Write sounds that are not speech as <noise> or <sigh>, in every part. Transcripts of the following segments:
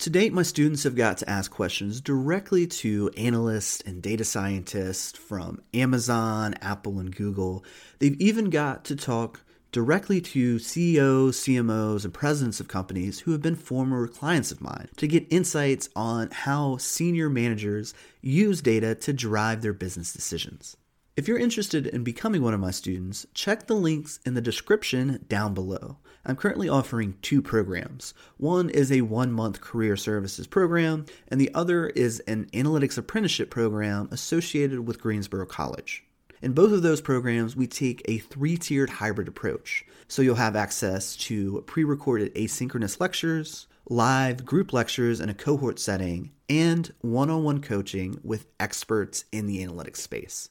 To date, my students have got to ask questions directly to analysts and data scientists from Amazon, Apple, and Google. They've even got to talk directly to CEOs, CMOs, and presidents of companies who have been former clients of mine to get insights on how senior managers use data to drive their business decisions. If you're interested in becoming one of my students, check the links in the description down below. I'm currently offering two programs. One is a one month career services program, and the other is an analytics apprenticeship program associated with Greensboro College. In both of those programs, we take a three tiered hybrid approach. So you'll have access to pre recorded asynchronous lectures, live group lectures in a cohort setting, and one on one coaching with experts in the analytics space.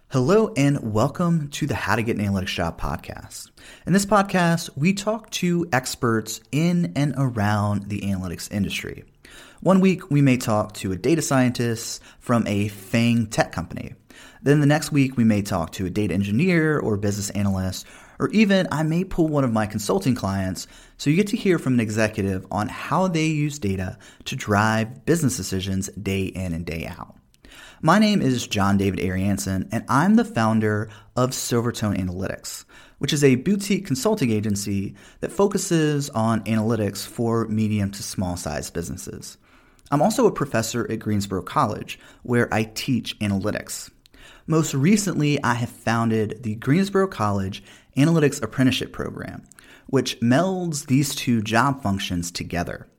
Hello and welcome to the How to Get an Analytics Job podcast. In this podcast, we talk to experts in and around the analytics industry. One week, we may talk to a data scientist from a FANG tech company. Then the next week, we may talk to a data engineer or business analyst, or even I may pull one of my consulting clients so you get to hear from an executive on how they use data to drive business decisions day in and day out. My name is John David Ariansen, and I'm the founder of Silvertone Analytics, which is a boutique consulting agency that focuses on analytics for medium to small sized businesses. I'm also a professor at Greensboro College, where I teach analytics. Most recently, I have founded the Greensboro College Analytics Apprenticeship Program, which melds these two job functions together.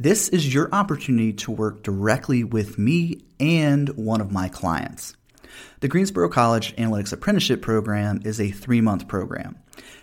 This is your opportunity to work directly with me and one of my clients. The Greensboro College Analytics Apprenticeship Program is a three month program.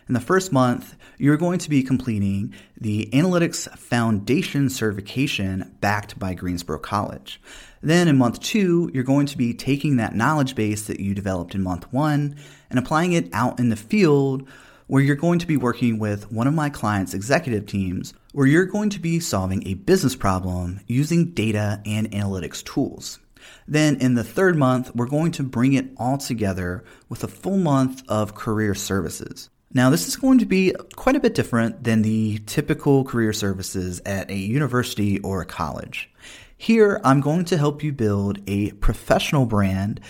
In the first month, you're going to be completing the Analytics Foundation certification backed by Greensboro College. Then in month two, you're going to be taking that knowledge base that you developed in month one and applying it out in the field where you're going to be working with one of my clients' executive teams, where you're going to be solving a business problem using data and analytics tools. Then in the third month, we're going to bring it all together with a full month of career services. Now, this is going to be quite a bit different than the typical career services at a university or a college. Here, I'm going to help you build a professional brand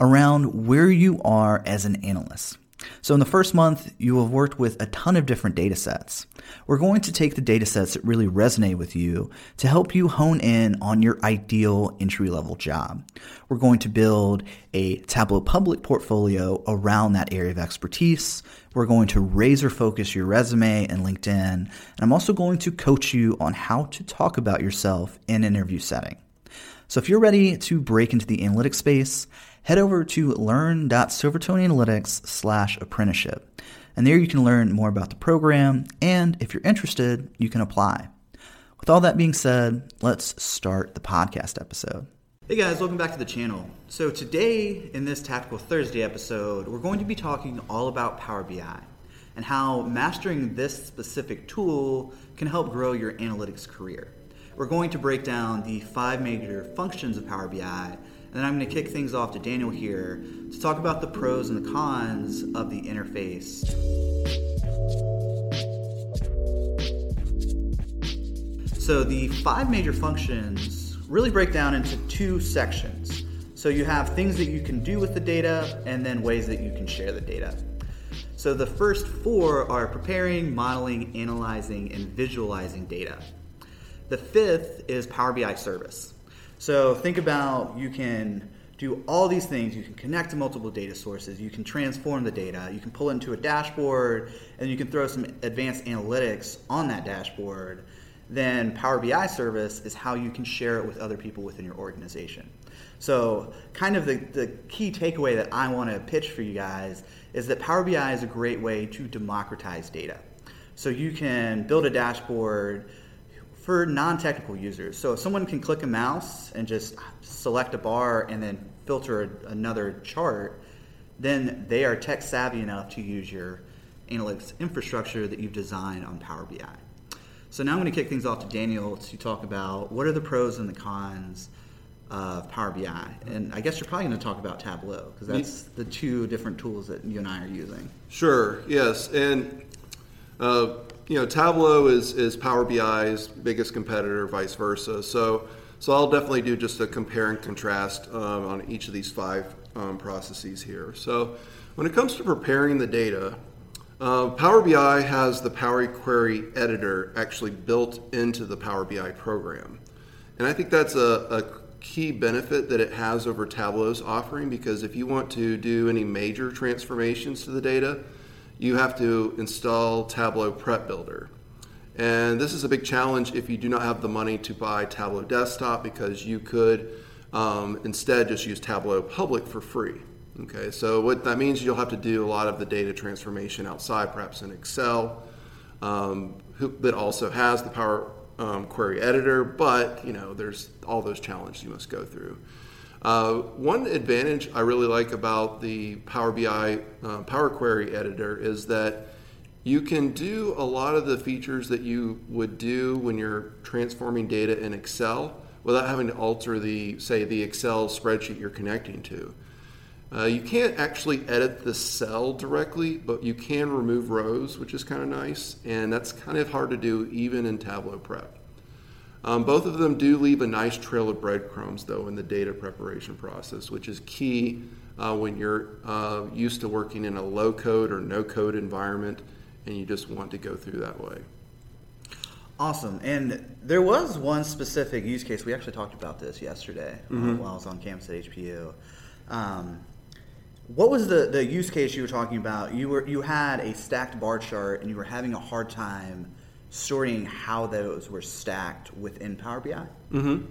around where you are as an analyst. So in the first month, you have worked with a ton of different data sets. We're going to take the data sets that really resonate with you to help you hone in on your ideal entry level job. We're going to build a Tableau Public portfolio around that area of expertise. We're going to razor focus your resume and LinkedIn. And I'm also going to coach you on how to talk about yourself in an interview setting. So if you're ready to break into the analytics space, head over to learn.silvertoneanalytics slash apprenticeship. And there you can learn more about the program, and if you're interested, you can apply. With all that being said, let's start the podcast episode. Hey guys, welcome back to the channel. So today, in this Tactical Thursday episode, we're going to be talking all about Power BI and how mastering this specific tool can help grow your analytics career. We're going to break down the five major functions of Power BI and then I'm going to kick things off to Daniel here to talk about the pros and the cons of the interface. So the five major functions really break down into two sections. So you have things that you can do with the data and then ways that you can share the data. So the first four are preparing, modeling, analyzing, and visualizing data. The fifth is Power BI service. So think about you can do all these things. You can connect to multiple data sources. You can transform the data. You can pull it into a dashboard, and you can throw some advanced analytics on that dashboard. Then Power BI service is how you can share it with other people within your organization. So, kind of the, the key takeaway that I want to pitch for you guys is that Power BI is a great way to democratize data. So, you can build a dashboard for non technical users. So, if someone can click a mouse and just select a bar and then filter another chart, then they are tech savvy enough to use your analytics infrastructure that you've designed on Power BI. So now I'm going to kick things off to Daniel to talk about what are the pros and the cons of Power BI. And I guess you're probably going to talk about Tableau because that's the two different tools that you and I are using. Sure, yes. And, uh, you know, Tableau is, is Power BI's biggest competitor, vice versa. So, so I'll definitely do just a compare and contrast um, on each of these five um, processes here. So when it comes to preparing the data, uh, Power BI has the Power Query Editor actually built into the Power BI program. And I think that's a, a key benefit that it has over Tableau's offering because if you want to do any major transformations to the data, you have to install Tableau Prep Builder. And this is a big challenge if you do not have the money to buy Tableau Desktop because you could um, instead just use Tableau Public for free. Okay, so what that means is you'll have to do a lot of the data transformation outside, perhaps in Excel, um, that also has the Power um, Query Editor, but you know there's all those challenges you must go through. Uh, one advantage I really like about the Power BI uh, Power Query Editor is that you can do a lot of the features that you would do when you're transforming data in Excel without having to alter the say the Excel spreadsheet you're connecting to. Uh, you can't actually edit the cell directly, but you can remove rows, which is kind of nice, and that's kind of hard to do even in Tableau Prep. Um, both of them do leave a nice trail of breadcrumbs, though, in the data preparation process, which is key uh, when you're uh, used to working in a low code or no code environment and you just want to go through that way. Awesome. And there was one specific use case. We actually talked about this yesterday uh, mm-hmm. while I was on campus at HPU. Um, what was the, the use case you were talking about? You were you had a stacked bar chart and you were having a hard time sorting how those were stacked within Power BI. Mm-hmm.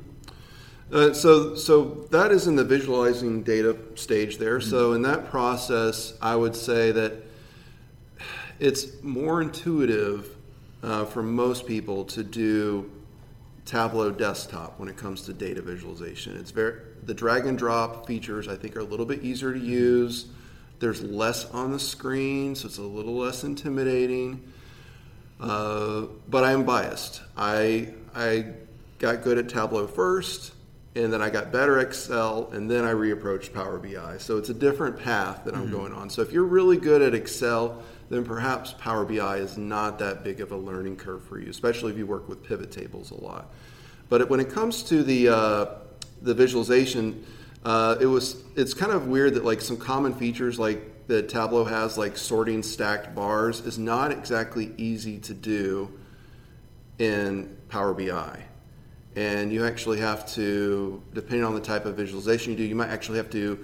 Uh, so so that is in the visualizing data stage there. Mm-hmm. So in that process, I would say that it's more intuitive uh, for most people to do Tableau desktop when it comes to data visualization. It's very the drag and drop features I think are a little bit easier to use. There's less on the screen, so it's a little less intimidating. Uh, but I'm biased. I I got good at Tableau first, and then I got better Excel, and then I reapproached Power BI. So it's a different path that I'm mm-hmm. going on. So if you're really good at Excel, then perhaps Power BI is not that big of a learning curve for you, especially if you work with pivot tables a lot. But when it comes to the uh, the visualization, uh, it was it's kind of weird that like some common features like that Tableau has, like sorting stacked bars, is not exactly easy to do in Power BI. And you actually have to, depending on the type of visualization you do, you might actually have to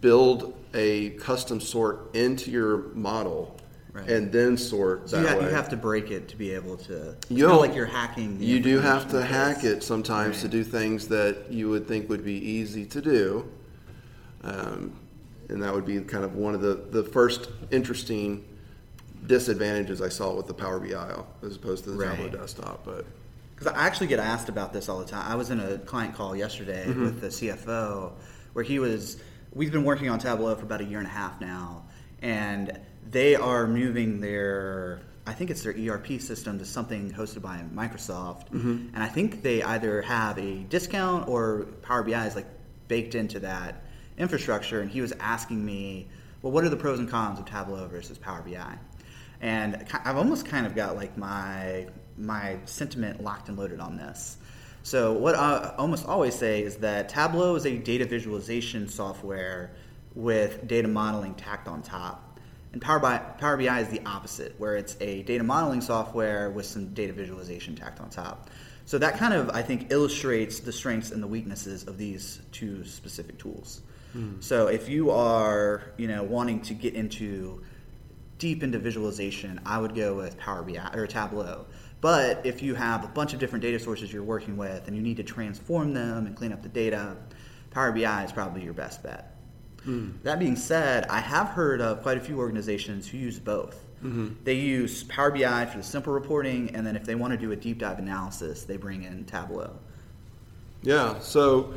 build a custom sort into your model Right. and then sort so that you, ha- way. you have to break it to be able to. You know, like you're hacking. you do have to hack it sometimes right. to do things that you would think would be easy to do, um, and that would be kind of one of the the first interesting disadvantages I saw with the Power BI as opposed to the right. Tableau desktop. But because I actually get asked about this all the time. I was in a client call yesterday mm-hmm. with the CFO where he was. We've been working on Tableau for about a year and a half now, and they are moving their I think it's their ERP system to something hosted by Microsoft, mm-hmm. and I think they either have a discount or Power BI is like baked into that infrastructure. And he was asking me, well, what are the pros and cons of Tableau versus Power BI? And I've almost kind of got like my my sentiment locked and loaded on this. So what I almost always say is that Tableau is a data visualization software with data modeling tacked on top. And Power BI, Power BI is the opposite, where it's a data modeling software with some data visualization tacked on top. So that kind of, I think, illustrates the strengths and the weaknesses of these two specific tools. Mm. So if you are, you know, wanting to get into deep into visualization, I would go with Power BI or Tableau. But if you have a bunch of different data sources you're working with and you need to transform them and clean up the data, Power BI is probably your best bet. Mm. That being said, I have heard of quite a few organizations who use both. Mm-hmm. They use Power BI for the simple reporting, and then if they want to do a deep dive analysis, they bring in Tableau. Yeah, so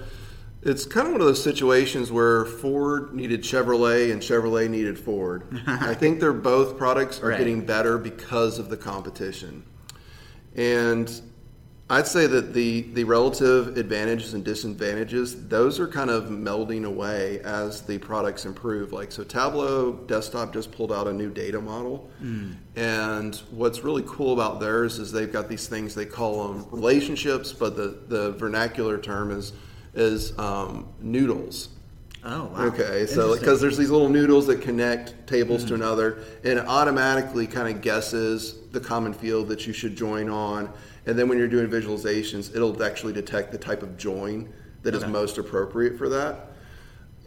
it's kind of one of those situations where Ford needed Chevrolet and Chevrolet needed Ford. <laughs> I think they're both products are Right. getting better because of the competition. And I'd say that the, the relative advantages and disadvantages, those are kind of melding away as the products improve. Like, so Tableau Desktop just pulled out a new data model. Hmm. And what's really cool about theirs is they've got these things, they call them relationships, but the, the vernacular term is, is um, noodles. Oh, wow. Okay, so because there's these little noodles that connect tables to another, and it automatically kind of guesses the common field that you should join on, and then when you're doing visualizations, it'll actually detect the type of join that is Okay. most appropriate for that.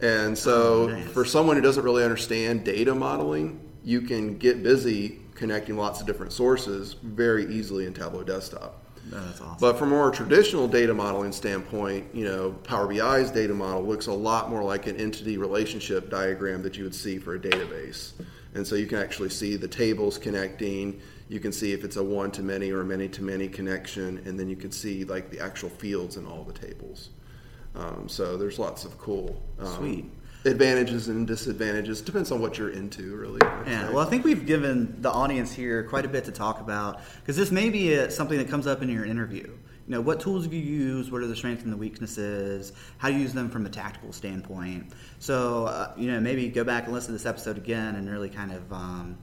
And so, Oh, nice. for someone who doesn't really understand data modeling, you can get busy connecting lots of different sources very easily in Tableau Desktop. That's awesome. But from a more traditional data modeling standpoint, you know, Power BI's data model looks a lot more like an entity relationship diagram that you would see for a database. And so you can actually see the tables connecting. You can see if it's a one to many or a many to many connection, and then you can see like the actual fields in all the tables. Um, so there's lots of cool um, Sweet. Advantages and disadvantages. Depends on what you're into, really. Yeah, say. well, I think we've given the audience here quite a bit to talk about because this may be a, something that comes up in your interview. You know, what tools have you used? What are the strengths and the weaknesses? How do you use them from a tactical standpoint? So, uh, you know, maybe go back and listen to this episode again and really kind of um,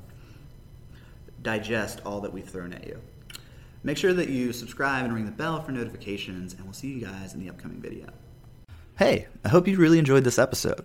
digest all that we've thrown at you. Make sure that you subscribe and ring the bell for notifications, and we'll see you guys in the upcoming video. Hey, I hope you really enjoyed this episode.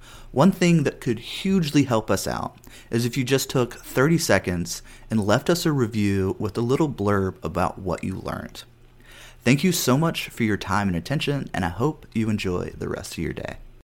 One thing that could hugely help us out is if you just took 30 seconds and left us a review with a little blurb about what you learned. Thank you so much for your time and attention, and I hope you enjoy the rest of your day.